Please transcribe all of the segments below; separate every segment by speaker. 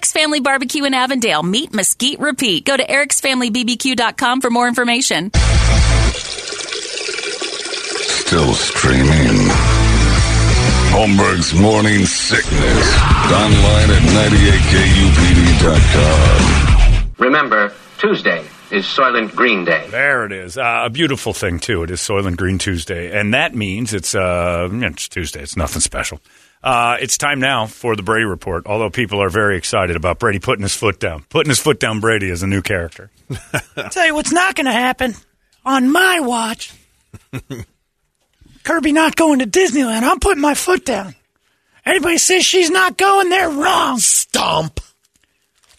Speaker 1: Eric's Family Barbecue in Avondale. Meet, mesquite, repeat. Go to ericsfamilybbq.com for more information.
Speaker 2: Still streaming. Holmberg's Morning Sickness. Online at 98kupd.com.
Speaker 3: Remember, Tuesday is Soylent Green Day.
Speaker 4: There it is. Uh, a beautiful thing, too. It is Soylent Green Tuesday. And that means it's, uh, it's Tuesday. It's nothing special. Uh, it's time now for the Brady Report, although people are very excited about Brady putting his foot down. Putting his foot down, Brady, is a new character.
Speaker 5: Tell you what's not going to happen on my watch. Kirby not going to Disneyland. I'm putting my foot down. Anybody says she's not going, they're wrong.
Speaker 6: Stomp.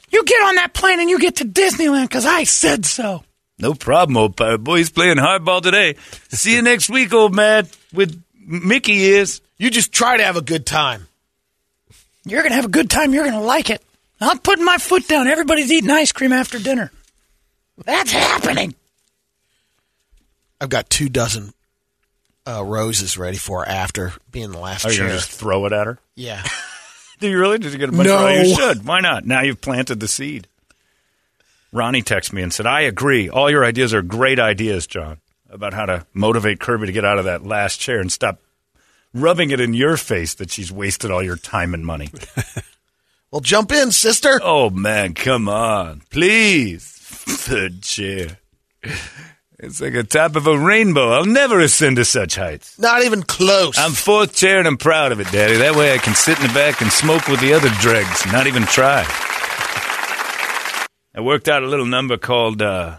Speaker 5: You get on that plane and you get to Disneyland because I said so.
Speaker 4: No problem, old pirate boy. He's playing hardball today. See you next week, old man, with Mickey ears.
Speaker 6: You just try to have a good time.
Speaker 5: You're going to have a good time. You're going to like it. I'm putting my foot down. Everybody's eating ice cream after dinner. That's happening.
Speaker 6: I've got two dozen uh, roses ready for her after being the last
Speaker 4: Are you
Speaker 6: chair.
Speaker 4: going to just throw it at her?
Speaker 6: Yeah.
Speaker 4: Do you really? Did you get a bunch
Speaker 6: No.
Speaker 4: of You should. Why not? Now you've planted the seed. Ronnie texted me and said, I agree. All your ideas are great ideas, John, about how to motivate Kirby to get out of that last chair and stop rubbing it in your face that she's wasted all your time and money.
Speaker 6: Well, jump in, sister.
Speaker 4: oh, man, come on. Please. Third chair. It's like a top of a rainbow. I'll never ascend to such heights.
Speaker 6: Not even close.
Speaker 4: I'm fourth chair and I'm proud of it, Daddy. That way I can sit in the back and smoke with the other dregs, not even try. I worked out a little number called uh,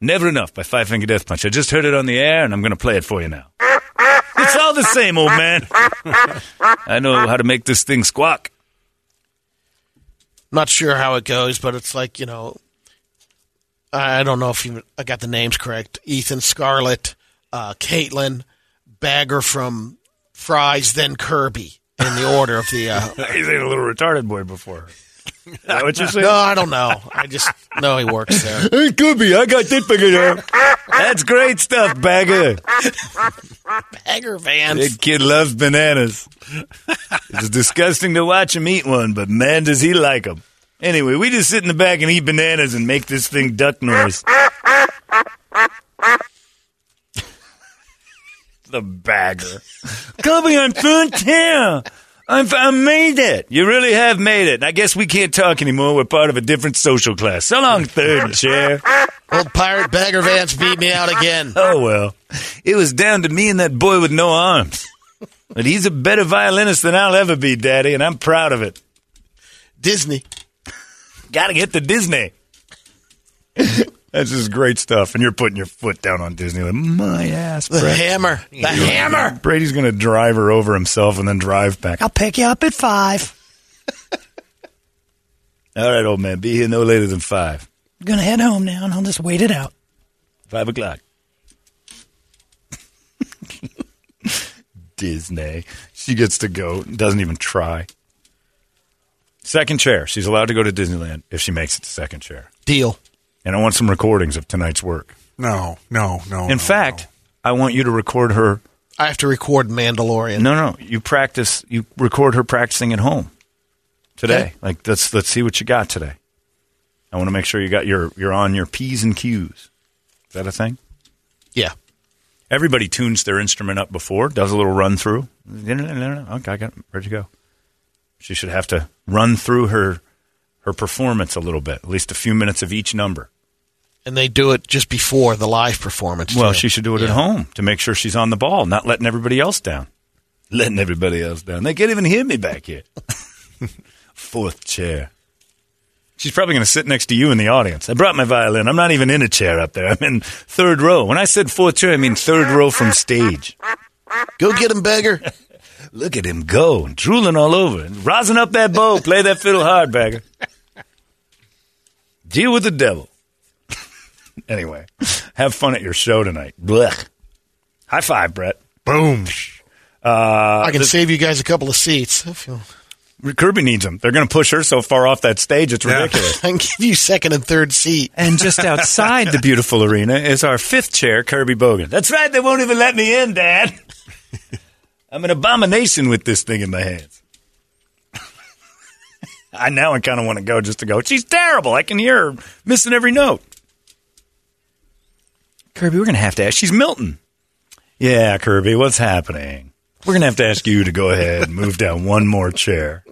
Speaker 4: Never Enough by Five Finger Death Punch. I just heard it on the air and I'm going to play it for you now. All the same, old man. I know how to make this thing squawk.
Speaker 6: Not sure how it goes, but it's like, you know, I don't know if you, I got the names correct. Ethan Scarlett, uh, Caitlin, Bagger from Fry's, then Kirby in the order of the. Uh,
Speaker 4: He's a little retarded boy before. Is that what you're saying?
Speaker 6: no, I don't know. I just know he works there.
Speaker 4: It could be. I got this figured out. That's great stuff, Bagger.
Speaker 6: Bagger Vance.
Speaker 4: That kid loves bananas. it's disgusting to watch him eat one, but man, does he like them. Anyway, we just sit in the back and eat bananas and make this thing duck noise. the bagger. Kobe, I'm Fontana. I'm, I made it. You really have made it. I guess we can't talk anymore. We're part of a different social class. So long, third chair.
Speaker 6: Old pirate Bagger Vance beat me out again.
Speaker 4: Oh, well. It was down to me and that boy with no arms. But he's a better violinist than I'll ever be, Daddy, and I'm proud of it.
Speaker 6: Disney.
Speaker 4: Gotta get to Disney. That's just great stuff. And you're putting your foot down on Disneyland. My ass,
Speaker 6: The
Speaker 4: Brett.
Speaker 6: hammer. The hammer.
Speaker 4: Brady's going to drive her over himself and then drive back.
Speaker 5: I'll pick you up at five.
Speaker 4: All right, old man. Be here no later than five.
Speaker 5: I'm gonna head home now, and I'll just wait it out.
Speaker 4: Five o'clock. Disney. She gets to go. Doesn't even try. Second chair. She's allowed to go to Disneyland if she makes it to second chair.
Speaker 6: Deal.
Speaker 4: And I want some recordings of tonight's work.
Speaker 7: No, no, no.
Speaker 4: In
Speaker 7: no,
Speaker 4: fact, I want you to record her.
Speaker 6: I have to record Mandalorian.
Speaker 4: No, no, you practice. You record her practicing at home today.
Speaker 6: Okay.
Speaker 4: Like let's let's see what you got today. I want to make sure you got your you're on your p's and q's. Is that a thing?
Speaker 6: Yeah.
Speaker 4: Everybody tunes their instrument up before, does a little run through. Okay, I got it. Ready to go. She should have to run through her her performance a little bit, at least a few minutes of each number.
Speaker 6: And they do it just before the live performance.
Speaker 4: Well,
Speaker 6: too.
Speaker 4: she should do it at home to make sure she's on the ball, not letting everybody else down. Letting everybody else down. They can't even hear me back here. Fourth chair. She's probably going to sit next to you in the audience. I brought my violin. I'm not even in a chair up there. I'm in third row. When I said fourth chair, I mean third row from stage.
Speaker 6: Go get him, beggar.
Speaker 4: Look at him go, drooling all over, and rosin up that bow. Play that fiddle hard, bagger. Deal with the devil. anyway, have fun at your show tonight. Blech. High five, Brett.
Speaker 7: Boom.
Speaker 4: Uh,
Speaker 6: I can save you guys a couple of seats. I, feel,
Speaker 4: Kirby needs them. They're going to push her so far off that stage, it's
Speaker 7: Yeah.
Speaker 4: ridiculous.
Speaker 6: I can give you second and third seat.
Speaker 4: and just outside the beautiful arena is our fifth chair, Kirby Bogan. That's right. They won't even let me in, Dad. I'm an abomination with this thing in my hands. I now I kind of want to go just to go. She's terrible. I can hear her missing every note. Kirby, we're going to have to ask. She's Milton. Yeah, Kirby, what's happening? We're going to have to ask you to go ahead and move down one more chair.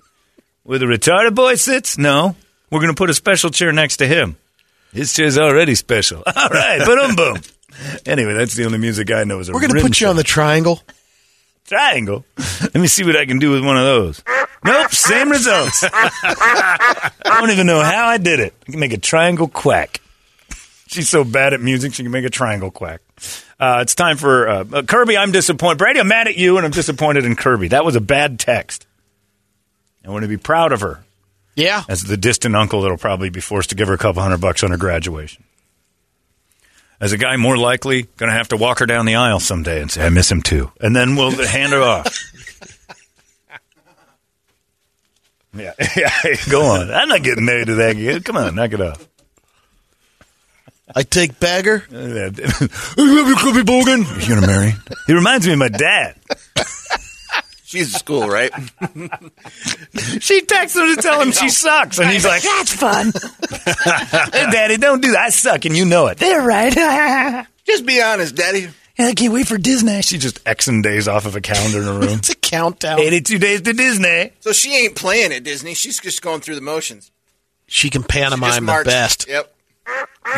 Speaker 4: Where the retarded boy sits? No. We're going to put a special chair next to him. His chair's already special. All right, boom, boom. Anyway, that's the only music I know is a
Speaker 6: We're going to put you on the triangle.
Speaker 4: triangle. Let me see what I can do with one of those. Nope, same results. I don't even know how I did it. I can make a triangle quack. She's so bad at music, she can make a triangle quack. Uh, it's time for uh, uh, Kirby. I'm disappointed. Brady, I'm mad at you, and I'm disappointed in Kirby. That was a bad text. I want to be proud of her
Speaker 6: Yeah.
Speaker 4: as the distant uncle that'll probably be forced to give her a couple hundred bucks on her graduation. As a guy more likely going to have to walk her down the aisle someday and say, I miss him too. And then we'll hand her off. Yeah, yeah, go on. I'm not getting married to that kid. Come on, knock it off.
Speaker 6: I take bagger.
Speaker 4: I love you, Kirby Bogan. You going to marry? He reminds me of my dad.
Speaker 8: She's at school, right?
Speaker 4: She texts him to tell him she sucks. And he's like,
Speaker 5: That's fun.
Speaker 4: hey, daddy, don't do that. I suck, and you know it.
Speaker 5: They're right.
Speaker 8: Just be honest, Daddy.
Speaker 5: Can't wait for Disney.
Speaker 4: She's just Xing days off of a calendar in a room.
Speaker 6: It's a countdown.
Speaker 4: 82 days to Disney.
Speaker 8: So she ain't playing at Disney. She's just going through the motions.
Speaker 6: She can
Speaker 8: She
Speaker 6: pantomime the
Speaker 8: marched-
Speaker 6: best.
Speaker 8: Yep.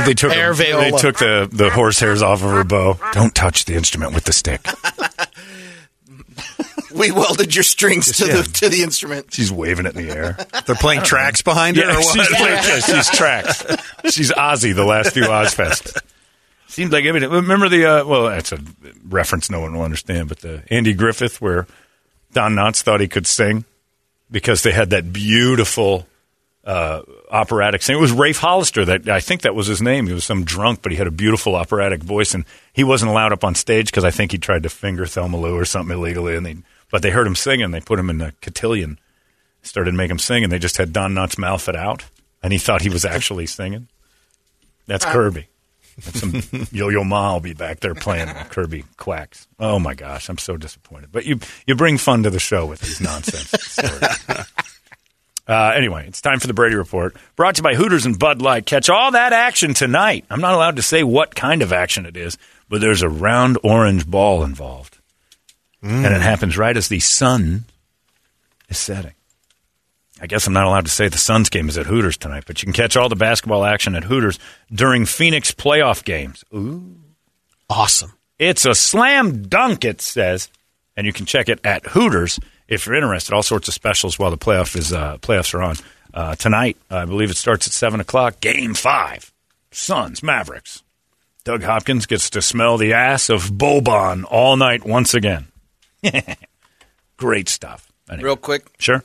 Speaker 4: They took
Speaker 6: Air
Speaker 4: they took the, the horse-hairs off of her bow. Don't touch the instrument with the stick.
Speaker 8: We welded your strings to the to the instrument.
Speaker 4: She's waving it in the air.
Speaker 7: They're playing tracks behind her
Speaker 4: Yeah,
Speaker 7: or what?
Speaker 4: she's, yeah, she's tracks. She's Ozzy the last few Ozzfests. Seems like everything. Remember the uh, well, that's a reference no one will understand, but the Andy Griffith where Don Knotts thought he could sing because they had that beautiful uh, operatic sing. It was Rafe Hollister that I think that was his name. He was some drunk, but he had a beautiful operatic voice, and he wasn't allowed up on stage because I think he tried to finger Thelma Lou or something illegally. And they, but they heard him sing, and they put him in a cotillion, started to make him sing, and they just had Don Knotts mouth it out, and he thought he was actually singing. That's Kirby. Some Yo-Yo Ma will be back there playing Kirby quacks. Oh my gosh, I'm so disappointed. But you you bring fun to the show with these nonsense stories. Uh, anyway, it's time for the Brady Report, brought to you by Hooters and Bud Light. Catch all that action tonight. I'm not allowed to say what kind of action it is, but there's a round orange ball involved, and it happens right as the sun is setting. I guess I'm not allowed to say the Suns game is at Hooters tonight, but you can catch all the basketball action at Hooters during Phoenix playoff games. Ooh.
Speaker 6: Awesome.
Speaker 4: It's a slam dunk, it says, and you can check it at Hooters if you're interested. All sorts of specials while the playoff is uh, playoffs are on uh, tonight. I believe it starts at seven o'clock. Game five, Suns Mavericks. Doug Hopkins gets to smell the ass of Boban all night once again. Great stuff. Anyway.
Speaker 8: Real quick,
Speaker 4: Sure.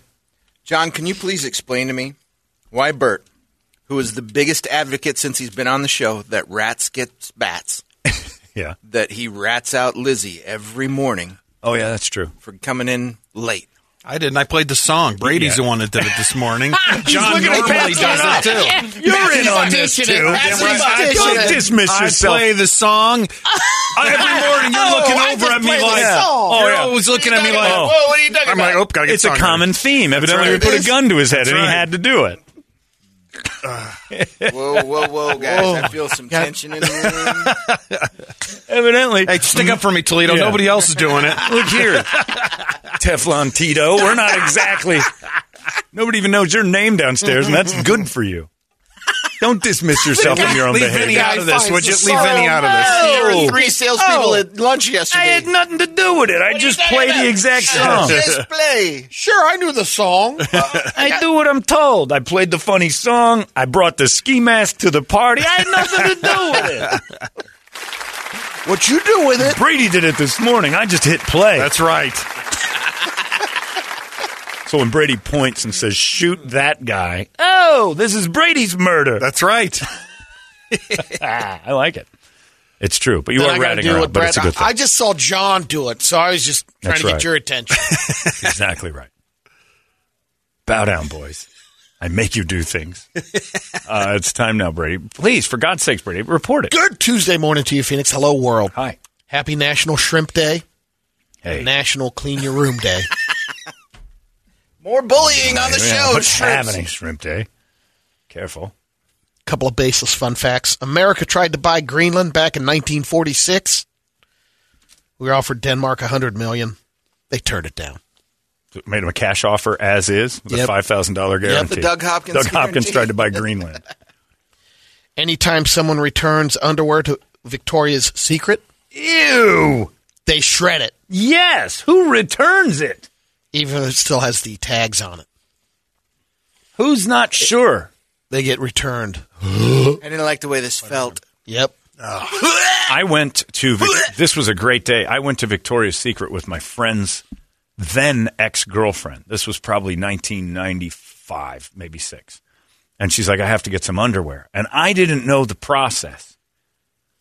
Speaker 8: John, can you please explain to me Why Bert, who is the biggest advocate since he's been on the show that rats get bats,
Speaker 4: Yeah.
Speaker 8: that he rats out Lizzie every morning
Speaker 4: Oh, yeah, that's true.
Speaker 8: for coming in late.
Speaker 7: I didn't. I played the song. Brady's
Speaker 4: Yeah.
Speaker 7: the one that did it this morning. John
Speaker 6: looking at
Speaker 7: normally
Speaker 6: that
Speaker 7: does it too.
Speaker 4: You're in on this, too.
Speaker 6: That's
Speaker 4: right.
Speaker 6: dishing
Speaker 4: Don't
Speaker 6: it.
Speaker 4: dismiss
Speaker 7: I
Speaker 4: yourself.
Speaker 7: play the song every morning. You're
Speaker 6: Oh,
Speaker 7: looking
Speaker 6: I
Speaker 7: over at me like,
Speaker 6: song.
Speaker 7: oh,
Speaker 4: Oh,
Speaker 7: you're
Speaker 4: yeah.
Speaker 7: always looking at me like,
Speaker 4: Oh.
Speaker 8: Whoa, what are you talking
Speaker 7: I'm
Speaker 8: about?
Speaker 7: like, oh, gotta get
Speaker 4: It's a common theme. Evidently,
Speaker 7: right.
Speaker 4: we put a gun to his head
Speaker 7: That's
Speaker 4: and he had to do it.
Speaker 8: Whoa, whoa, whoa, guys! I feel some tension in the room.
Speaker 4: Evidently.
Speaker 7: Hey, stick up for me, Toledo.
Speaker 4: Yeah.
Speaker 7: Nobody else is doing it.
Speaker 4: Look here. Teflon Tito. We're not exactly. Nobody even knows your name downstairs, and that's good for you. Don't dismiss yourself from your own
Speaker 7: Leave Vinny
Speaker 4: behavior.
Speaker 7: out of this, would you? Leave Vinny out of this.
Speaker 6: There
Speaker 4: Oh.
Speaker 6: were three salespeople
Speaker 4: Oh.
Speaker 6: at lunch yesterday.
Speaker 4: I had nothing to do with it. I just
Speaker 8: talking
Speaker 4: play the
Speaker 8: about?
Speaker 4: exact song.
Speaker 8: Just play.
Speaker 6: Sure, I knew the song.
Speaker 4: I do what I'm told. I played the funny song. I brought the ski mask to the party. I had nothing to do with it.
Speaker 6: what you do with it?
Speaker 4: Brady did it this morning. I just hit play.
Speaker 7: That's right.
Speaker 4: So when Brady points and says, "Shoot that guy," oh, this is Brady's murder.
Speaker 7: That's right.
Speaker 4: I like it. It's true, but you
Speaker 6: Then
Speaker 4: are
Speaker 6: I gotta
Speaker 4: ratting
Speaker 6: do
Speaker 4: around,
Speaker 6: what
Speaker 4: but
Speaker 6: Brad.
Speaker 4: it's a good thing.
Speaker 6: I just saw John do it, so I was just trying
Speaker 4: That's
Speaker 6: to get your attention.
Speaker 4: exactly right. Bow down, boys. I make you do things. Uh, it's time now, Brady. Please, for God's sakes, Brady, report it.
Speaker 6: Good Tuesday morning to you, Phoenix. Hello, world.
Speaker 4: Hi.
Speaker 6: Happy National Shrimp Day.
Speaker 4: Hey.
Speaker 6: National Clean Your Room Day.
Speaker 8: More bullying on the
Speaker 4: Yeah,
Speaker 8: show.
Speaker 4: Have any shrimp day. Careful.
Speaker 6: couple of baseless fun facts. America tried to buy Greenland back in 1946. We were offered Denmark 100 million. They turned it down.
Speaker 4: Made them a cash offer as is with a
Speaker 6: Yep.
Speaker 4: five thousand dollar guarantee.
Speaker 8: the Doug Hopkins
Speaker 4: Doug Hopkins
Speaker 8: guarantee.
Speaker 4: tried to buy Greenland.
Speaker 6: Anytime someone returns underwear to Victoria's Secret,
Speaker 4: Ew.
Speaker 6: they shred it,
Speaker 4: Yes. Who returns it?
Speaker 6: Even if it still has the tags on it.
Speaker 4: Who's not sure?
Speaker 6: They get returned.
Speaker 8: I didn't like the way this felt.
Speaker 6: Yep.
Speaker 4: I went to Vic- this was a great day. I went to Victoria's Secret with my friend's then ex girlfriend. This was probably 1995, maybe six. And she's like, I have to get some underwear. And I didn't know the process.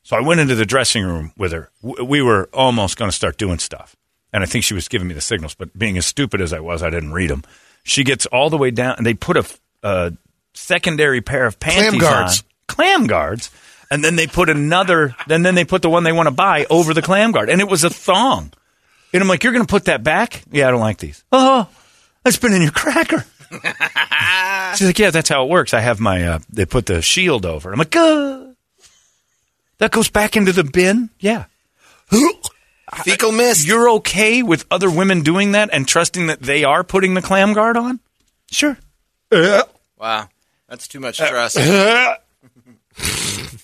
Speaker 4: So I went into the dressing room with her. W- We were almost going to start doing stuff. And I think she was giving me the signals, but being as stupid as I was, I didn't read them. She gets all the way down, and they put a secondary pair of panties
Speaker 6: Clam guards.
Speaker 4: on. Clam guards. And then they put another, and then they put the one they want to buy over the clam guard. And it was a thong. And I'm like, you're going to put that back? Yeah, I don't like these. Oh, that's been in your cracker. She's like, yeah, that's how it works. I have my, uh, they put the shield over. I'm like, uh, that goes back into the bin? Yeah.
Speaker 8: Fecal mist.
Speaker 4: You're okay with other women doing that and trusting that they are putting the clam guard on? Sure.
Speaker 8: Uh, wow, that's too much uh, trust.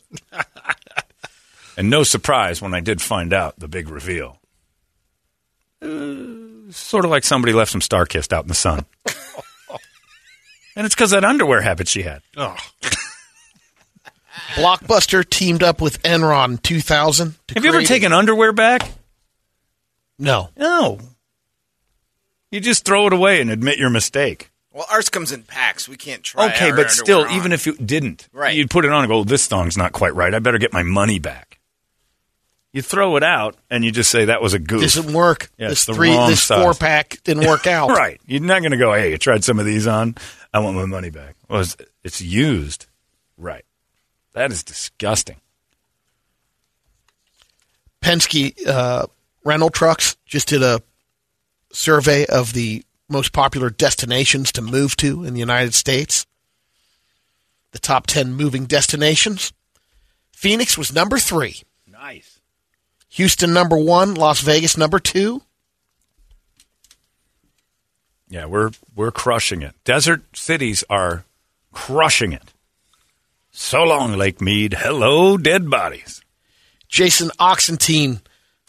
Speaker 4: And no surprise when I did find out the big reveal. Uh, sort of like somebody left some StarKist out in the sun. and it's because that underwear habit she had.
Speaker 7: Oh.
Speaker 6: Blockbuster teamed up with Enron 2000. to
Speaker 4: Have you ever
Speaker 6: create-
Speaker 4: taken underwear back?
Speaker 6: No.
Speaker 4: No. You just throw it away and admit your mistake.
Speaker 8: Well, ours comes in packs. We can't try.
Speaker 4: Okay,
Speaker 8: our
Speaker 4: but still,
Speaker 8: on.
Speaker 4: even if you didn't,
Speaker 8: Right.
Speaker 4: you'd put it on and go, this thong's not quite right. I better get my money back. You throw it out and you just say that was a goof.
Speaker 6: This didn't work.
Speaker 4: Yeah,
Speaker 6: this
Speaker 4: it's the
Speaker 6: three,
Speaker 4: wrong
Speaker 6: this
Speaker 4: size.
Speaker 6: four pack didn't work out.
Speaker 4: right. You're not going to go, hey, you tried some of these on. I want my money back. Well, it's, it's used. Right. That is disgusting.
Speaker 6: Penske uh, rental trucks just did a survey of the most popular destinations to move to in the United States. The top 10 moving destinations. Phoenix was number three.
Speaker 4: Nice.
Speaker 6: Houston, number one. Las Vegas, number two.
Speaker 4: Yeah, we're we're crushing it. Desert cities are crushing it. So long, Lake Mead. Hello, dead bodies.
Speaker 6: Jason Oxentine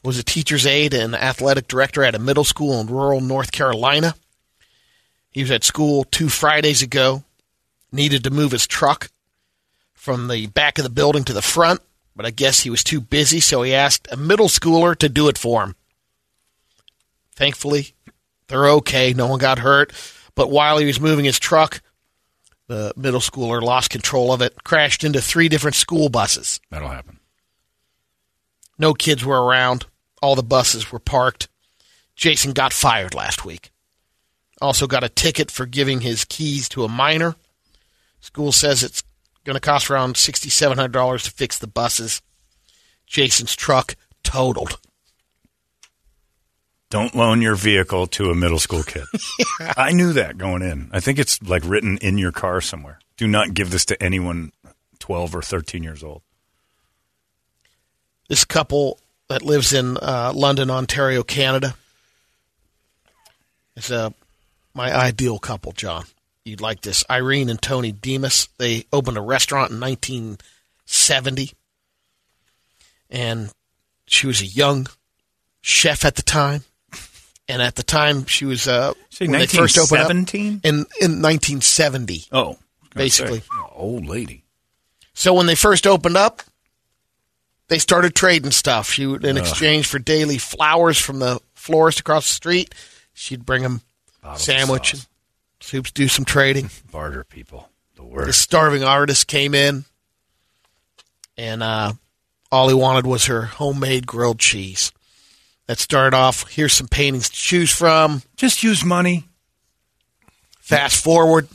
Speaker 6: was a teacher's aide and athletic director at a middle school in rural North Carolina. He was at school two Fridays ago, needed to move his truck from the back of the building to the front, but I guess he was too busy, so he asked a middle schooler to do it for him. Thankfully, they're okay. No one got hurt. But while he was moving his truck, the middle schooler lost control of it, crashed into three different school buses.
Speaker 4: That'll happen.
Speaker 6: No kids were around. All the buses were parked. Jason got fired last week. Also got a ticket for giving his keys to a minor. School says it's going to cost around $6,700 to fix the buses. Jason's truck totaled.
Speaker 4: Don't loan your vehicle to a middle school kid. I knew that going in. I think it's like written in your car somewhere. Do not give this to anyone 12 or 13 years old.
Speaker 6: This couple that lives in uh, London, Ontario, Canada is uh, my ideal couple, John. You'd like this. Irene and Tony Demas. They opened a restaurant in 1970. And she was a young chef at the time. And at the time, she was uh,
Speaker 4: Say
Speaker 6: when they first opened up in in 1970.
Speaker 4: Oh,
Speaker 6: basically.
Speaker 4: old lady.
Speaker 6: So when they first opened up, they started trading stuff. She would, in
Speaker 4: Ugh.
Speaker 6: exchange for daily flowers from the florist across the street, she'd bring them sandwich and soups, do some trading.
Speaker 4: Barter people, the
Speaker 6: The
Speaker 4: worst.
Speaker 6: starving artist came in, and uh, all he wanted was her homemade grilled cheese. That started off. Here's some paintings to choose from.
Speaker 4: Just use money.
Speaker 6: Fast forward.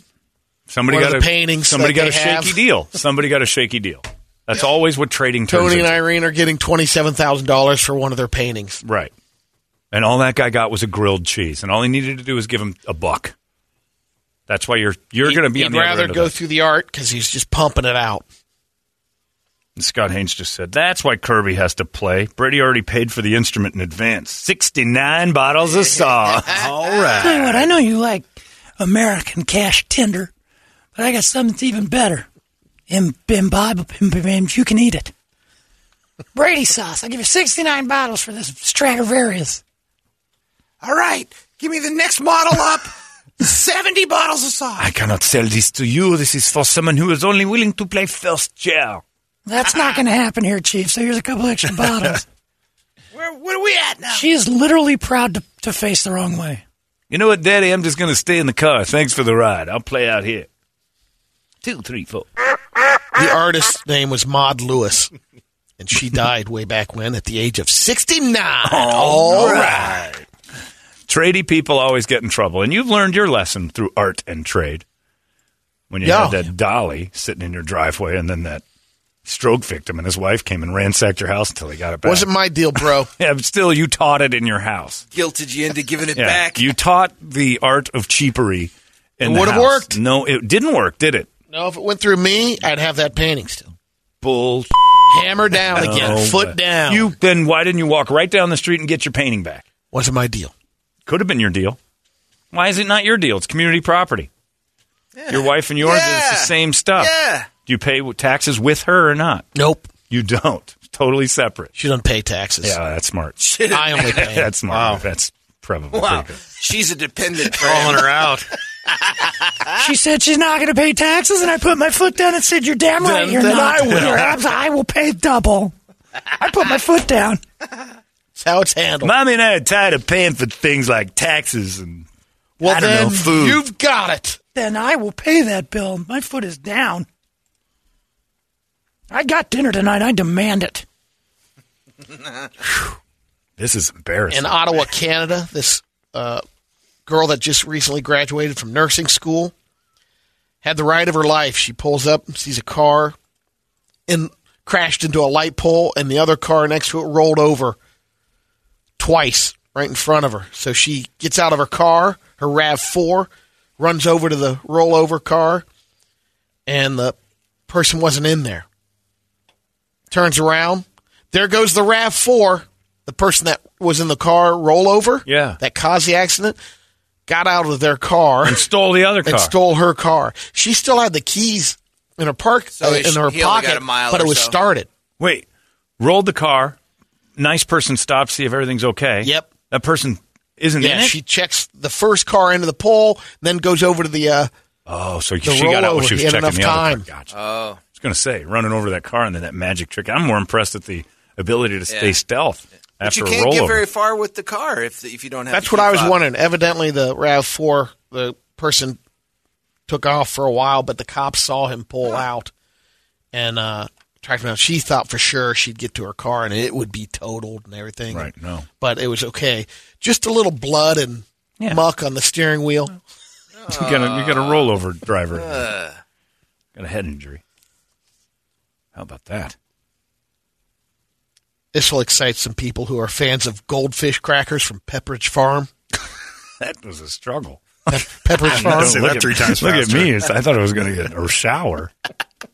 Speaker 4: Somebody got
Speaker 6: the
Speaker 4: a
Speaker 6: painting.
Speaker 4: Somebody got a
Speaker 6: they
Speaker 4: shaky
Speaker 6: have.
Speaker 4: deal. Somebody got a shaky deal. That's always what trading turns
Speaker 6: Tony and
Speaker 4: into.
Speaker 6: Irene are getting twenty-seven thousand dollars for one of their paintings.
Speaker 4: Right. And all that guy got was a grilled cheese, and all he needed to do was give him a buck. That's why you're you're going to be
Speaker 6: He'd
Speaker 4: on the other
Speaker 6: rather
Speaker 4: end
Speaker 6: go
Speaker 4: that.
Speaker 6: through the art because he's just pumping it out.
Speaker 4: And Scott Haynes just said that's why Kirby has to play. Brady already paid for the instrument in advance. Sixty nine bottles of sauce. all right.
Speaker 5: Tell you what, I know you like American cash tender, but I got something that's even better. Im- Imbibe, imbibe, you can eat it. Brady sauce. I'll give you 69 bottles for this Stradivarius.
Speaker 8: All right, give me the next model up. 70 bottles of sauce.
Speaker 4: I cannot sell this to you. This is for someone who is only willing to play first chair.
Speaker 5: That's not going to happen here, Chief, so here's a couple extra bottles.
Speaker 8: Where, where are we at now?
Speaker 5: She is literally proud to, to face the wrong way.
Speaker 4: You know what, Daddy? I'm just going to stay in the car. Thanks for the ride. I'll play out here. Two, three, four.
Speaker 6: The artist's name was Maud Lewis, and she died way back when at the age of 69.
Speaker 4: All right. Tradie people always get in trouble, and you've learned your lesson through art and trade. When you
Speaker 6: Yeah.
Speaker 4: had that dolly sitting in your driveway, and then that stroke victim and his wife came and ransacked your house until he got it back.
Speaker 6: Wasn't my deal, bro.
Speaker 4: yeah, but still, you taught it in your house.
Speaker 8: Guilted you into giving it
Speaker 4: Yeah,
Speaker 8: back.
Speaker 4: you taught the art of cheapery. In
Speaker 6: It would've worked.
Speaker 4: No, it didn't work, did it?
Speaker 6: No, if it went through me, I'd have that painting still.
Speaker 4: Bull.
Speaker 6: Hammer down again, foot down.
Speaker 4: You then why didn't you walk right down the street and get your painting back?
Speaker 6: Wasn't my deal.
Speaker 4: Could have been your deal. Why is it not your deal? It's community property. Your wife and yours
Speaker 8: Yeah.
Speaker 4: is the same stuff.
Speaker 8: Yeah.
Speaker 4: Do you pay taxes with her or not?
Speaker 6: Nope.
Speaker 4: You don't. It's totally separate.
Speaker 6: She doesn't pay taxes.
Speaker 4: Yeah, that's smart.
Speaker 6: I only pay.
Speaker 4: that's smart. That's probably
Speaker 8: Wow.
Speaker 4: pretty good.
Speaker 8: She's a dependent
Speaker 7: Calling her out.
Speaker 5: She said she's not going to pay taxes, and I put my foot down and said, "You're damn right,
Speaker 6: Then-
Speaker 5: you're
Speaker 6: then
Speaker 5: not.
Speaker 6: I will.
Speaker 5: I will pay double." I put my foot down.
Speaker 6: That's how it's handled.
Speaker 4: Mommy and I are tired of paying for things like taxes and
Speaker 6: well,
Speaker 4: I don't
Speaker 6: then
Speaker 4: know, food.
Speaker 6: you've got it.
Speaker 5: Then I will pay that bill. My foot is down. I got dinner tonight. I demand it.
Speaker 4: this is embarrassing.
Speaker 6: In Ottawa, Canada, this uh, girl that just recently graduated from nursing school had the ride of her life. She pulls up, and sees a car, and crashed into a light pole, and the other car next to it rolled over twice right in front of her. So she gets out of her car, her RAV4, runs over to the rollover car, and the person wasn't in there. Turns around, there goes the RAV4. The person that was in the car rollover,
Speaker 4: Yeah.
Speaker 6: that caused the accident, got out of their car
Speaker 4: and stole the other car.
Speaker 6: and stole her car. She still had the keys in her park
Speaker 8: So
Speaker 6: uh, in her
Speaker 8: he only got
Speaker 6: pocket, but it was
Speaker 8: so.
Speaker 6: started.
Speaker 4: Wait, rolled the car. Nice person stops, see if everything's okay.
Speaker 6: Yep.
Speaker 4: That person isn't in it.
Speaker 6: she checks the first car into the pole, then goes over to the. Uh,
Speaker 4: oh, so
Speaker 6: the
Speaker 4: she got out when she was checking
Speaker 6: enough
Speaker 4: the other
Speaker 6: time.
Speaker 4: car. Gotcha.
Speaker 8: Oh,
Speaker 4: I was going to say running over that car and then that magic trick. I'm more impressed at the ability to stay
Speaker 8: Yeah.
Speaker 4: stealth
Speaker 8: but
Speaker 4: after
Speaker 8: you can't get very far with the car if if you don't have.
Speaker 6: that's what I was
Speaker 8: fob.
Speaker 6: wondering. Evidently, the RAV4, the person took off for a while, but the cops saw him pull out and uh, tracked down. She thought for sure she'd get to her car and it would be totaled and everything.
Speaker 4: Right, no.
Speaker 6: but it was okay. Just a little blood and
Speaker 4: Yeah.
Speaker 6: muck on the steering wheel.
Speaker 4: you got a you got a rollover driver. Uh. got a head injury. How about that?
Speaker 6: This will excite some people who are fans of goldfish crackers from Pepperidge Farm.
Speaker 4: That was a struggle.
Speaker 6: Pepperidge Farm.
Speaker 7: Say
Speaker 4: look
Speaker 7: that
Speaker 4: at,
Speaker 7: three times
Speaker 4: Look
Speaker 7: faster.
Speaker 4: at me. I thought I was going to get a shower.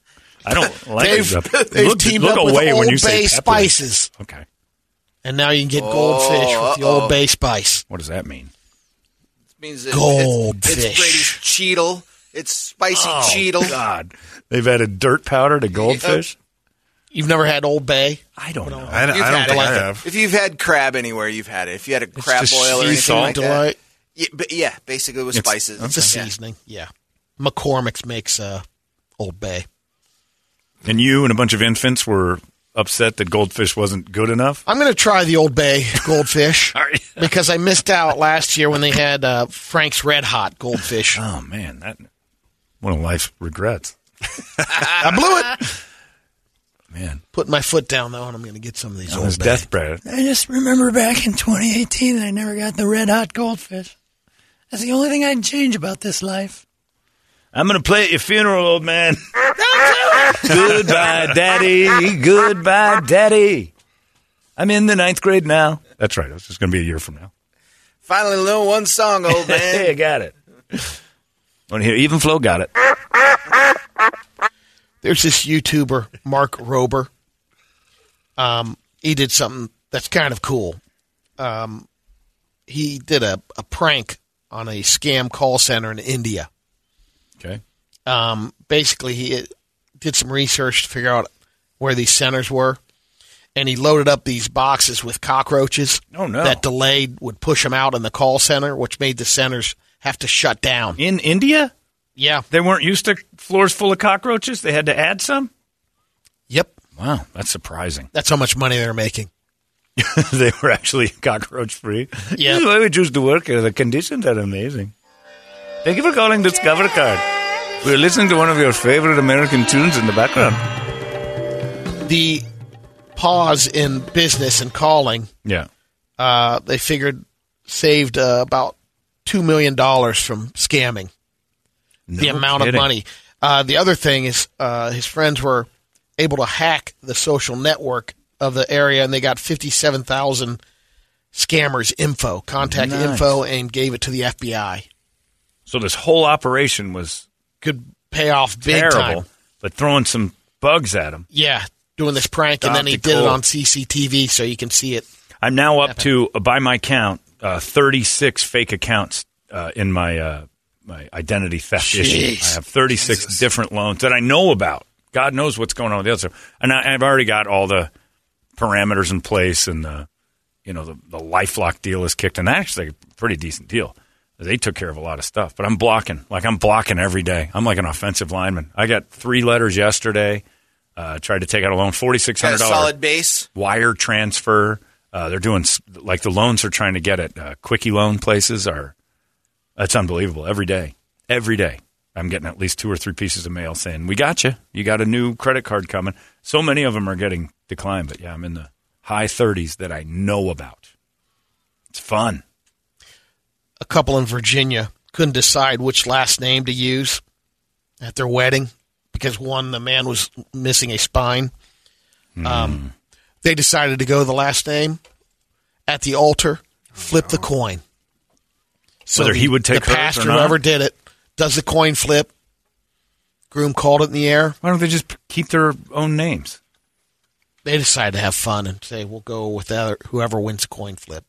Speaker 4: I don't like
Speaker 6: They've,
Speaker 4: it.
Speaker 6: they've
Speaker 4: look,
Speaker 6: teamed
Speaker 4: look
Speaker 6: up
Speaker 4: away
Speaker 6: with
Speaker 4: when
Speaker 6: Old
Speaker 4: you say
Speaker 6: Bay
Speaker 4: pepper.
Speaker 6: spices,
Speaker 4: Okay.
Speaker 6: and now you can get goldfish
Speaker 8: Oh,
Speaker 6: with the
Speaker 8: uh-oh.
Speaker 6: Old Bay spice.
Speaker 4: What does that mean?
Speaker 8: It means that
Speaker 6: Goldfish.
Speaker 8: It's, it's Brady's Cheetle. It's spicy
Speaker 4: Oh,
Speaker 8: Cheetle.
Speaker 4: God. They've added dirt powder to goldfish?
Speaker 6: You've never had Old Bay?
Speaker 4: I don't know.
Speaker 7: I, I don't think
Speaker 8: it.
Speaker 7: I have.
Speaker 8: If you've had crab anywhere, you've had it. If you had a crab
Speaker 4: just
Speaker 8: boil or
Speaker 4: sea
Speaker 8: anything
Speaker 4: salt
Speaker 8: like that, yeah, but yeah, basically with
Speaker 4: It's-
Speaker 8: spices.
Speaker 6: It's a
Speaker 8: Yeah.
Speaker 6: seasoning. Yeah. McCormick's makes uh, Old Bay.
Speaker 4: And you and a bunch of infants were upset that goldfish wasn't good enough?
Speaker 6: I'm going to try the Old Bay goldfish because I missed out last year when they had uh, Frank's Red Hot goldfish.
Speaker 4: Oh, man. that One of life's regrets.
Speaker 6: I blew it.
Speaker 4: Man.
Speaker 6: Putting my foot down though, and I'm going to get some of these
Speaker 4: On
Speaker 6: Old
Speaker 4: his
Speaker 6: Bay.
Speaker 4: deathbed.
Speaker 5: I just remember back in 2018 that I never got the red hot goldfish. That's the only thing I'd change about this life.
Speaker 4: I'm going to play at your funeral, old man. Goodbye, Daddy. Goodbye, Daddy. I'm in the ninth grade now. That's right. It's just going to be a year from now.
Speaker 8: Finally, know one song, old
Speaker 4: Hey, I got it. Want to hear Even Flow? Got it.
Speaker 6: There's this YouTuber, Mark Rober. Um, he did something that's kind of cool. Um, he did a, a prank on a scam call center in India.
Speaker 4: Okay.
Speaker 6: Um, basically, he did some research to figure out where these centers were, and he loaded up these boxes with cockroaches.
Speaker 4: Oh, no.
Speaker 6: That delayed would push them out in the call center, which made the centers have to shut down.
Speaker 4: In India?
Speaker 6: Yeah.
Speaker 4: They weren't used to floors full of cockroaches? They had to add some?
Speaker 6: Yep.
Speaker 4: Wow, that's surprising.
Speaker 6: That's how much money they're making.
Speaker 4: they were actually cockroach free.
Speaker 6: Yeah.
Speaker 4: This is why we choose to work here. The conditions are amazing. Thank you for calling Discover Card. We're listening to one of your favorite American tunes in the background.
Speaker 6: The pause in business and calling,
Speaker 4: Yeah.
Speaker 6: uh, they figured saved uh, about $2 million from scamming. the amount
Speaker 4: kidding.
Speaker 6: of money. Uh, the other thing is uh, his friends were able to hack the social network of the area, and they got fifty-seven thousand scammers info, contact
Speaker 4: Nice.
Speaker 6: info, and gave it to the FBI.
Speaker 4: So this whole operation was
Speaker 6: Could pay off big
Speaker 4: terrible,
Speaker 6: time.
Speaker 4: but throwing some bugs at him.
Speaker 6: Yeah, doing this prank, and then he did it on CCTV, so you can see it.
Speaker 4: I'm now up to, uh, by my count, uh, 36 fake accounts uh, in my uh, my identity theft issue.
Speaker 6: Jeez.
Speaker 4: I have 36 different loans that I know about. God knows what's going on with the other. And I, I've already got all the parameters in place, and the you know the the LifeLock deal is kicked, and that's actually a pretty decent deal. They took care of a lot of stuff, but I'm blocking. Like I'm blocking every day. I'm like an offensive lineman. I got three letters yesterday. Uh, tried to take out a loan, forty six hundred dollars
Speaker 8: solid base.
Speaker 4: wire transfer. Uh, they're doing like the loans are trying to get at uh, quickie loan places are. That's unbelievable. Every day, every day, I'm getting at least two or three pieces of mail saying, "We got you. You got a new credit card coming." So many of them are getting declined, but yeah, I'm in the high 30s that I know about. It's fun.
Speaker 6: A couple in Virginia couldn't decide which last name to use at their wedding because one, the man was missing a spine.
Speaker 4: Hmm.
Speaker 6: Um, they decided to go the last name at the altar, flip the coin.
Speaker 4: Whether
Speaker 6: the,
Speaker 4: he would take
Speaker 6: the pastor, whoever did it, does the coin flip. Groom called it in the air.
Speaker 4: Why don't they just keep their own names?
Speaker 6: They decided to have fun and say, "We'll go with whoever wins the coin flip."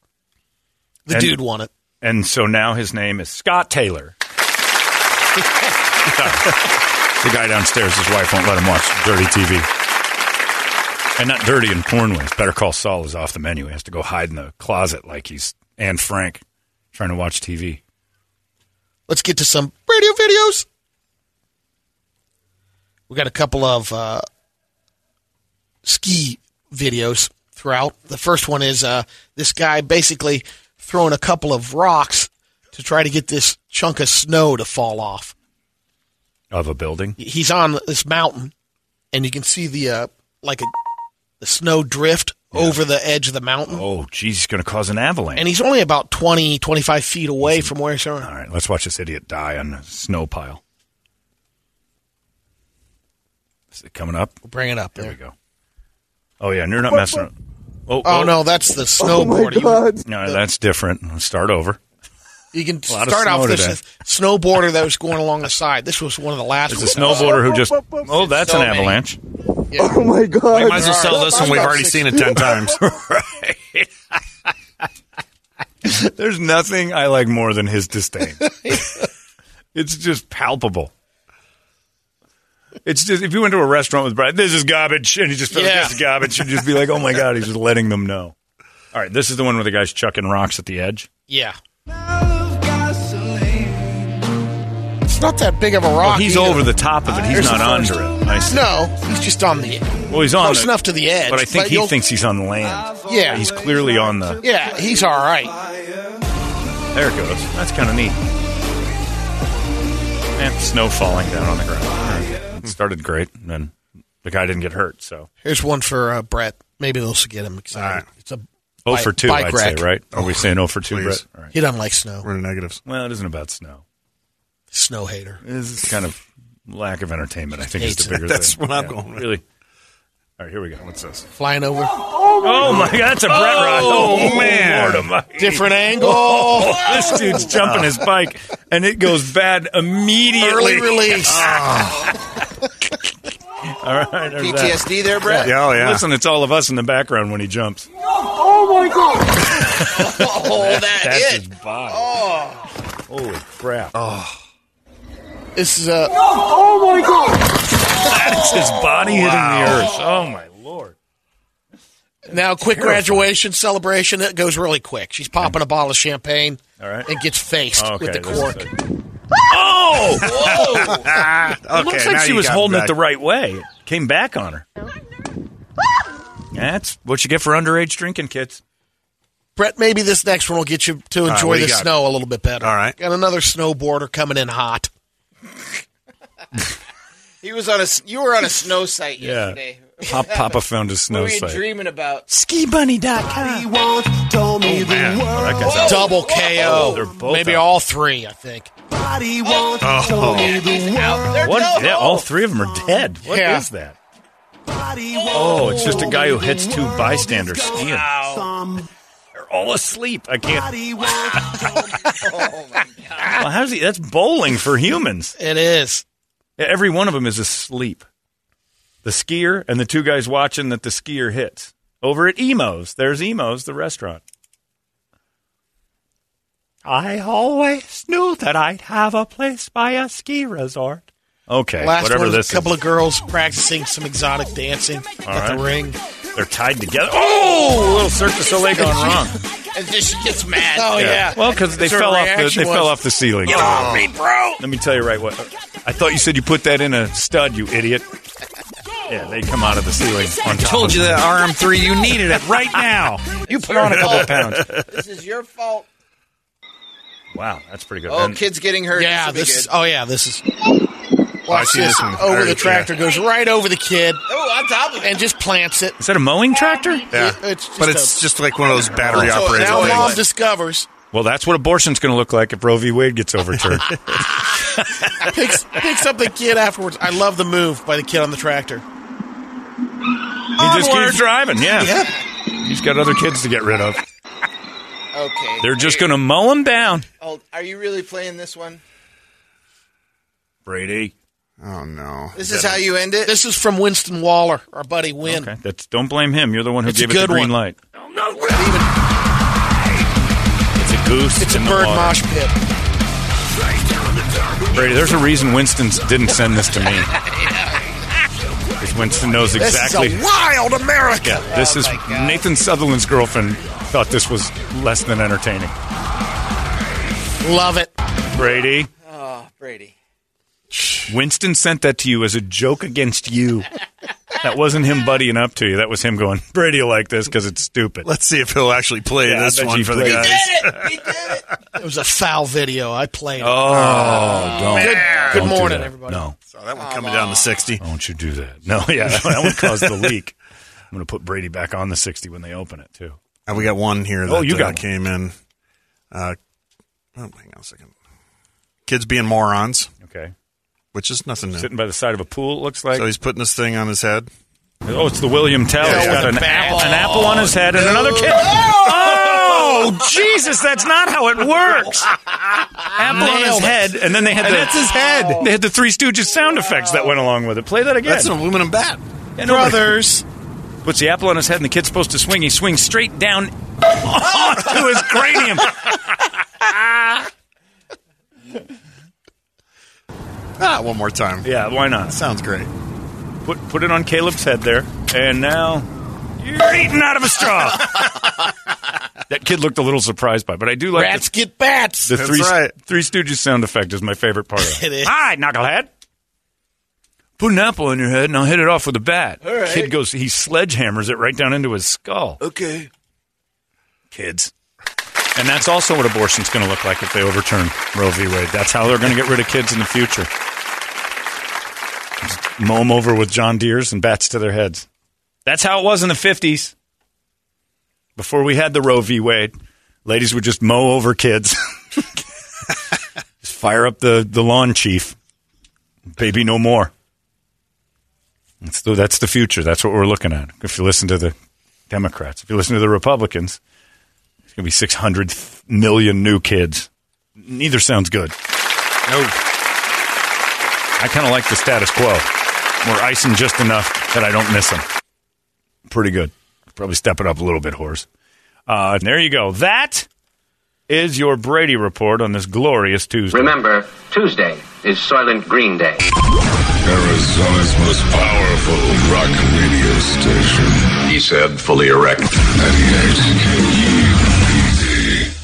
Speaker 6: The
Speaker 4: And-
Speaker 6: dude won it.
Speaker 4: And so now his name is Scott Taylor. the guy downstairs, his wife won't let him watch dirty TV. And not dirty in porn ways. Better Call Saul is off the menu. He has to go hide in the closet like he's Anne Frank trying to watch TV.
Speaker 6: Let's get to some radio videos. We got a couple of uh, ski videos throughout. The first one is uh, this guy basically throwing a couple of rocks to try to get this chunk of snow to fall off.
Speaker 4: Of a building?
Speaker 6: He's on this mountain, and you can see the uh, like a the snow drift over the edge of the mountain.
Speaker 4: Oh, geez, he's going to cause an avalanche.
Speaker 6: And he's only about 20, 25 feet away from where he's on.
Speaker 4: All right, let's watch this idiot die on a snow pile. Is it coming up?
Speaker 6: We'll bring it up.
Speaker 4: There
Speaker 6: There
Speaker 4: we go. Oh, yeah, and you're not messing up. Oh,
Speaker 6: Oh, no, that's the snowboarder. You-
Speaker 4: No, that's different. Let's start over.
Speaker 6: You can
Speaker 4: A lot of
Speaker 6: start off
Speaker 4: snow today.
Speaker 6: this snowboarder that was going along the side. This was one of the last
Speaker 4: There's a snowboarder who just. Oh, that's
Speaker 6: So
Speaker 4: an
Speaker 6: many.
Speaker 4: avalanche.
Speaker 7: Oh my god! We might as well sell this one. We've already seen it ten times.
Speaker 4: There's nothing I like more than his disdain. it's just palpable. It's just if you went to a restaurant with Brad, this is garbage, and he just felt
Speaker 6: Yeah.
Speaker 4: this is garbage, you'd just be like, oh my god, he's just letting them know. All right, this is the one where the guy's chucking rocks at the edge.
Speaker 6: Yeah. It's not that big of a rock.
Speaker 4: Oh, he's
Speaker 6: either.
Speaker 4: over the top of it. He's
Speaker 6: Here's
Speaker 4: not under it. I see.
Speaker 6: No, he's just on the.
Speaker 4: Well, he's on
Speaker 6: close
Speaker 4: the-
Speaker 6: enough to the edge.
Speaker 4: But I think he
Speaker 6: you'll-
Speaker 4: thinks he's on the land.
Speaker 6: Yeah.
Speaker 4: he's clearly on the.
Speaker 6: Yeah, he's all right.
Speaker 4: There it goes. That's kind of neat. And snow falling down on the ground. All right. It started great, and then the guy didn't get hurt. So
Speaker 6: Here's one for uh, Brett. Maybe they'll get him excited. It's a
Speaker 4: oh
Speaker 6: bike-
Speaker 4: for two,
Speaker 6: bike
Speaker 4: I'd
Speaker 6: wreck.
Speaker 4: say, right? Are we saying oh for two,
Speaker 7: please.
Speaker 4: Brett? All right.
Speaker 6: He doesn't like snow.
Speaker 7: We're in the negatives.
Speaker 4: Well, it isn't about snow.
Speaker 6: Snow hater.
Speaker 4: It's kind of lack of entertainment. I think is the
Speaker 6: it.
Speaker 4: bigger
Speaker 7: That's
Speaker 4: thing.
Speaker 7: what I'm
Speaker 4: Yeah,
Speaker 7: going with.
Speaker 4: Really. All right, here we go. What's this?
Speaker 6: Flying over.
Speaker 4: Oh my God, that's a Brett ride. Oh, man, Lord.
Speaker 6: Different angle.
Speaker 4: Oh, this dude's jumping his bike, and it goes bad immediately.
Speaker 6: Early release.
Speaker 4: All right, there's that.
Speaker 8: PTSD there, Brett?
Speaker 7: Yeah, oh yeah.
Speaker 4: Listen, it's all of us in the background when he jumps.
Speaker 8: Oh, my God. oh, that
Speaker 4: That's
Speaker 8: it.
Speaker 4: his body. Holy crap. Oh.
Speaker 6: This is uh,
Speaker 4: That's his body hitting the earth. Oh, my Lord.
Speaker 6: now quick graduation celebration. It goes really quick. She's popping a bottle of champagne.
Speaker 4: All right.
Speaker 6: And gets faced
Speaker 4: Okay,
Speaker 6: with the
Speaker 4: this is
Speaker 6: cork.
Speaker 4: It. Oh!
Speaker 7: okay,
Speaker 4: It looks
Speaker 7: now
Speaker 4: like she
Speaker 7: you
Speaker 4: was
Speaker 7: got
Speaker 4: holding
Speaker 7: back.
Speaker 4: it the right way. It came back on her. That's what you get for underage drinking, kids.
Speaker 6: Brett, maybe this next one will get you to enjoy
Speaker 7: what do
Speaker 6: the
Speaker 7: you got?
Speaker 6: snow a little bit better.
Speaker 7: All right.
Speaker 6: Got another snowboarder coming in hot.
Speaker 8: He was on a. s- You were on a snow site
Speaker 4: Yeah.
Speaker 8: yesterday.
Speaker 4: Pop, Papa found a
Speaker 8: What
Speaker 4: snow
Speaker 8: were you
Speaker 4: site.
Speaker 8: dreaming about?
Speaker 5: Skibunny.com.
Speaker 4: Oh, oh, that guy's out.
Speaker 6: Double KO.
Speaker 4: Oh, they're both
Speaker 6: maybe
Speaker 4: out.
Speaker 6: all three, I think.
Speaker 4: Oh. What? Yeah, all three of them are dead. What is
Speaker 6: Yeah.
Speaker 4: that? Oh, it's just a guy who hits two bystanders skiing. They're all asleep. I can't. Oh, well, how's he? That's bowling for humans.
Speaker 6: It is.
Speaker 4: Every one of them is asleep. The skier and the two guys watching that the skier hits. Over at Emo's. There's Emo's, the restaurant. I always knew that I'd have a place by a ski resort. Okay,
Speaker 6: Last
Speaker 4: whatever
Speaker 6: one,
Speaker 4: this
Speaker 6: a couple
Speaker 4: is.
Speaker 6: of girls practicing some exotic dancing
Speaker 4: All
Speaker 6: at
Speaker 4: right.
Speaker 6: the ring.
Speaker 4: They're tied together. Oh, a little Cirque du Soleil gone wrong.
Speaker 8: And then she gets mad.
Speaker 6: Oh, yeah.
Speaker 4: Well, because they fell off the
Speaker 6: reaction
Speaker 4: they
Speaker 6: was,
Speaker 4: fell off the ceiling.
Speaker 6: Get off me, bro.
Speaker 4: Let me tell you right what. I thought you said you put that in a stud, you idiot. Yeah, they come out of the ceiling. I
Speaker 7: Told you that RM3, you needed it right now.
Speaker 4: You put on a couple of pounds.
Speaker 8: This is your fault.
Speaker 4: Wow, that's pretty good.
Speaker 8: Oh,
Speaker 4: And-
Speaker 8: kids getting hurt.
Speaker 6: Yeah,
Speaker 8: will be
Speaker 6: this
Speaker 8: good.
Speaker 6: is. Oh yeah, this is. Oh, Watch
Speaker 7: see
Speaker 6: this.
Speaker 7: this one.
Speaker 6: Over
Speaker 7: Already,
Speaker 6: the tractor
Speaker 7: yeah.
Speaker 6: goes right over the kid
Speaker 8: Oh, on top of it.
Speaker 6: and just plants it.
Speaker 4: is that a mowing tractor?
Speaker 7: Yeah,
Speaker 6: It's just
Speaker 7: but
Speaker 6: a-
Speaker 7: it's just like one of those battery oh,
Speaker 8: So
Speaker 7: operated
Speaker 6: Now mom
Speaker 8: wait.
Speaker 7: things.
Speaker 6: discovers
Speaker 4: Well, that's what abortion's going to look like if Roe v. Wade gets overturned.
Speaker 6: picks picks up the kid afterwards. I love the move by the kid on the tractor.
Speaker 4: He just keeps driving. Yeah. he's got other kids to get rid of.
Speaker 8: Okay.
Speaker 4: They're just going to mow him down.
Speaker 8: Oh, are you really playing this one?
Speaker 4: Brady.
Speaker 7: Oh no.
Speaker 8: This is how you end it.
Speaker 6: This is from Winston Waller, our buddy Win.
Speaker 4: Okay, that's don't blame him. You're the one who
Speaker 6: It's a
Speaker 4: gave it the
Speaker 6: good
Speaker 4: green
Speaker 6: one.
Speaker 4: light.
Speaker 6: It's a
Speaker 4: goose.
Speaker 6: It's a
Speaker 4: in
Speaker 6: bird
Speaker 4: water.
Speaker 6: mosh pit.
Speaker 4: Brady, there's a reason Winston didn't send this to me. Because Winston knows exactly.
Speaker 6: This is a wild America.
Speaker 4: yeah, this
Speaker 6: Oh,
Speaker 4: is. Nathan Sutherland's girlfriend thought this was less than entertaining.
Speaker 6: Love it.
Speaker 4: Brady,
Speaker 8: Oh, Brady.
Speaker 4: Winston sent that to you as a joke against you. That wasn't him buddying up to you. That was him going, Brady will like this because it's stupid.
Speaker 7: Let's see if he'll actually play
Speaker 4: Yeah,
Speaker 7: this one
Speaker 4: you
Speaker 7: for the
Speaker 4: played
Speaker 7: guys.
Speaker 6: It He did it. it was a foul video. I played it.
Speaker 4: Oh, don't.
Speaker 6: Good, good
Speaker 4: don't
Speaker 6: morning,
Speaker 4: that.
Speaker 6: everybody.
Speaker 4: No.
Speaker 7: So that one coming down to 60.
Speaker 4: Don't you do that. No, yeah, that, that one caused the leak. I'm going to put Brady back on the 60 when they open it, too.
Speaker 7: And we got one here that
Speaker 4: Oh, you
Speaker 7: uh,
Speaker 4: got one.
Speaker 7: came in. Uh, oh, hang on a second. Kids being morons,
Speaker 4: Okay.
Speaker 7: Which is nothing new.
Speaker 4: Sitting by the side of a pool, it looks like.
Speaker 7: So he's putting this thing on his head.
Speaker 4: oh, it's the William Tell.
Speaker 7: Yeah,
Speaker 4: He's
Speaker 7: with
Speaker 4: got an
Speaker 6: bat.
Speaker 4: apple, an apple on his head and another kid. Oh, oh Jesus, that's not how it works. Apple on his head, and then they had
Speaker 7: And
Speaker 4: the,
Speaker 7: that's his head. Oh.
Speaker 4: They had the Three Stooges sound effects that went along with it. Play that again.
Speaker 7: That's an aluminum bat.
Speaker 4: And
Speaker 6: Brothers.
Speaker 4: Puts the apple on his head, and the kid's supposed to swing. He swings straight down onto his cranium.
Speaker 7: Ah, one more time.
Speaker 4: Yeah, why not?
Speaker 7: Sounds great.
Speaker 4: Put put it on Caleb's head there, and now you're eating out of a straw. that kid looked a little surprised by, it, but I do like
Speaker 6: Rats
Speaker 4: the,
Speaker 6: get bats.
Speaker 4: the
Speaker 7: That's
Speaker 4: three
Speaker 7: right.
Speaker 4: Three Stooges sound effect is my favorite part of it.
Speaker 6: It is.
Speaker 4: Hi, knucklehead. Put an apple in your head, and I'll hit it off with a bat. Kid goes, he sledgehammers it right down into his skull.
Speaker 8: Okay.
Speaker 4: Kids. And that's also what abortion's going to look like if they overturn Roe v. Wade. That's how they're going to get rid of kids in the future. Just mow them over with John Deere's and bats to their heads. That's how it was in the 50s. Before we had the Roe v. Wade, ladies would just mow over kids. just fire up the, the lawn chief. Baby no more. That's the, that's the future. That's what we're looking at. If you listen to the Democrats, if you listen to the Republicans, going to be 600 million new kids. Neither sounds good. No. I kind of like the status quo. We're icing just enough that I don't miss them. Pretty good. Probably step it up a little bit, horse. Uh, there you go. That is your Brady report on this glorious Tuesday.
Speaker 3: Remember, Tuesday is Soylent Green Day.
Speaker 2: Arizona's most powerful rock radio station. He said, fully erect. 98 KUPD.